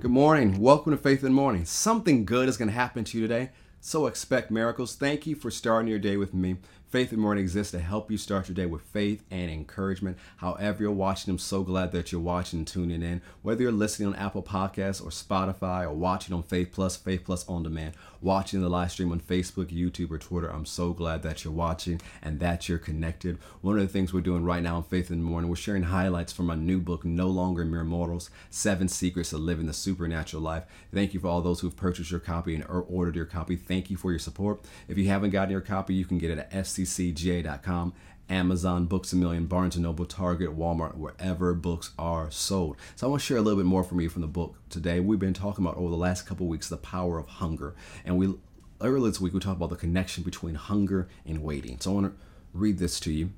Good morning. Welcome to Faith in Morning. Something good is going to happen to you today, so expect miracles. Thank you for starting your day with me. Faith in the Morning exists to help you start your day with faith and encouragement. However, you're watching, I'm so glad that you're watching and tuning in. Whether you're listening on Apple Podcasts or Spotify or watching on Faith Plus, Faith Plus On Demand, watching the live stream on Facebook, YouTube, or Twitter, I'm so glad that you're watching and that you're connected. One of the things we're doing right now on Faith in the Morning, we're sharing highlights from my new book, No Longer Mere Mortals Seven Secrets of Living the Supernatural Life. Thank you for all those who've purchased your copy and ordered your copy. Thank you for your support. If you haven't gotten your copy, you can get it at SC sccga.com, Amazon, Books a Million, Barnes & Noble, Target, Walmart, wherever books are sold. So I want to share a little bit more from you from the book today. We've been talking about over the last couple weeks the power of hunger, and we earlier this week we talked about the connection between hunger and waiting. So I want to read this to you.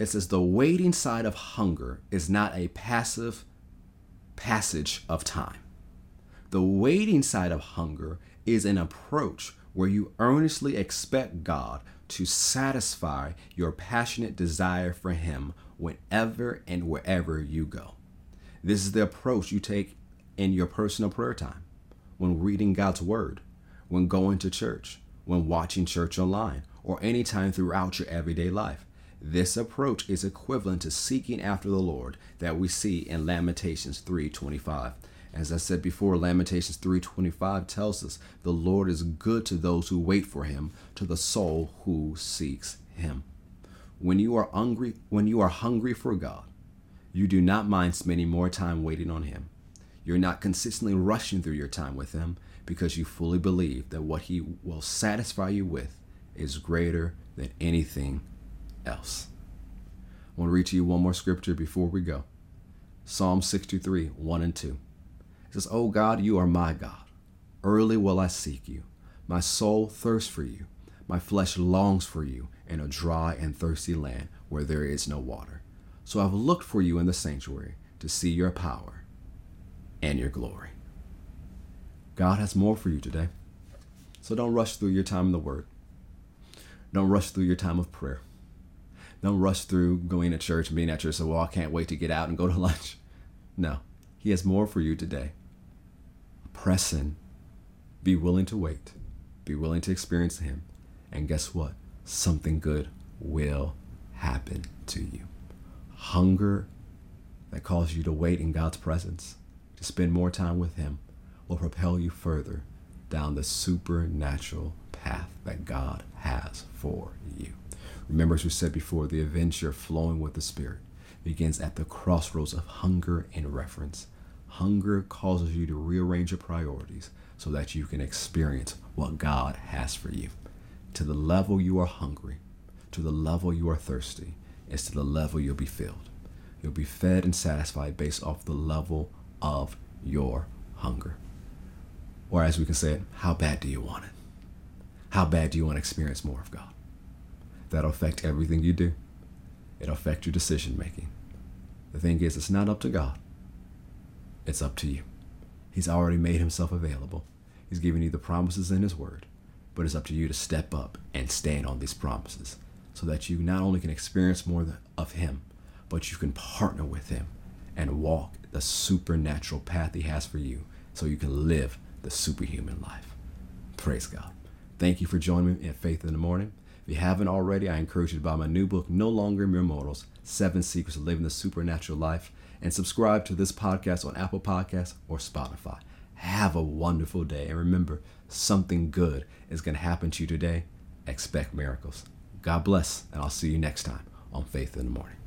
It says the waiting side of hunger is not a passive passage of time. The waiting side of hunger is an approach where you earnestly expect God to satisfy your passionate desire for Him whenever and wherever you go. This is the approach you take in your personal prayer time, when reading God's Word, when going to church, when watching church online, or any time throughout your everyday life. This approach is equivalent to seeking after the Lord that we see in Lamentations 3:25. As I said before, Lamentations 3:25 tells us, "The Lord is good to those who wait for him, to the soul who seeks him." When you are hungry, when you are hungry for God, you do not mind spending more time waiting on him. You're not consistently rushing through your time with him because you fully believe that what he will satisfy you with is greater than anything else. I want to read to you one more scripture before we go. Psalm 63, 1 and 2. It says, Oh God, you are my God. Early will I seek you. My soul thirsts for you. My flesh longs for you in a dry and thirsty land where there is no water. So I've looked for you in the sanctuary to see your power and your glory. God has more for you today. So don't rush through your time in the Word. Don't rush through your time of prayer. Don't rush through going to church and being at church. So, well, I can't wait to get out and go to lunch. No, He has more for you today press in, be willing to wait, be willing to experience Him, and guess what? Something good will happen to you. Hunger that calls you to wait in God's presence, to spend more time with Him, will propel you further down the supernatural path that God has for you. Remember, as we said before, the adventure flowing with the Spirit begins at the crossroads of hunger and reverence Hunger causes you to rearrange your priorities so that you can experience what God has for you. To the level you are hungry, to the level you are thirsty, is to the level you'll be filled. You'll be fed and satisfied based off the level of your hunger. Or as we can say it, how bad do you want it? How bad do you want to experience more of God? That'll affect everything you do. It'll affect your decision making. The thing is, it's not up to God. It's up to you. He's already made himself available. He's given you the promises in his word, but it's up to you to step up and stand on these promises so that you not only can experience more of him, but you can partner with him and walk the supernatural path he has for you so you can live the superhuman life. Praise God. Thank you for joining me at Faith in the Morning. If you haven't already, I encourage you to buy my new book, No Longer Mere Mortals Seven Secrets of Living the Supernatural Life and subscribe to this podcast on Apple Podcasts or Spotify. Have a wonderful day. And remember, something good is going to happen to you today. Expect miracles. God bless, and I'll see you next time on Faith in the Morning.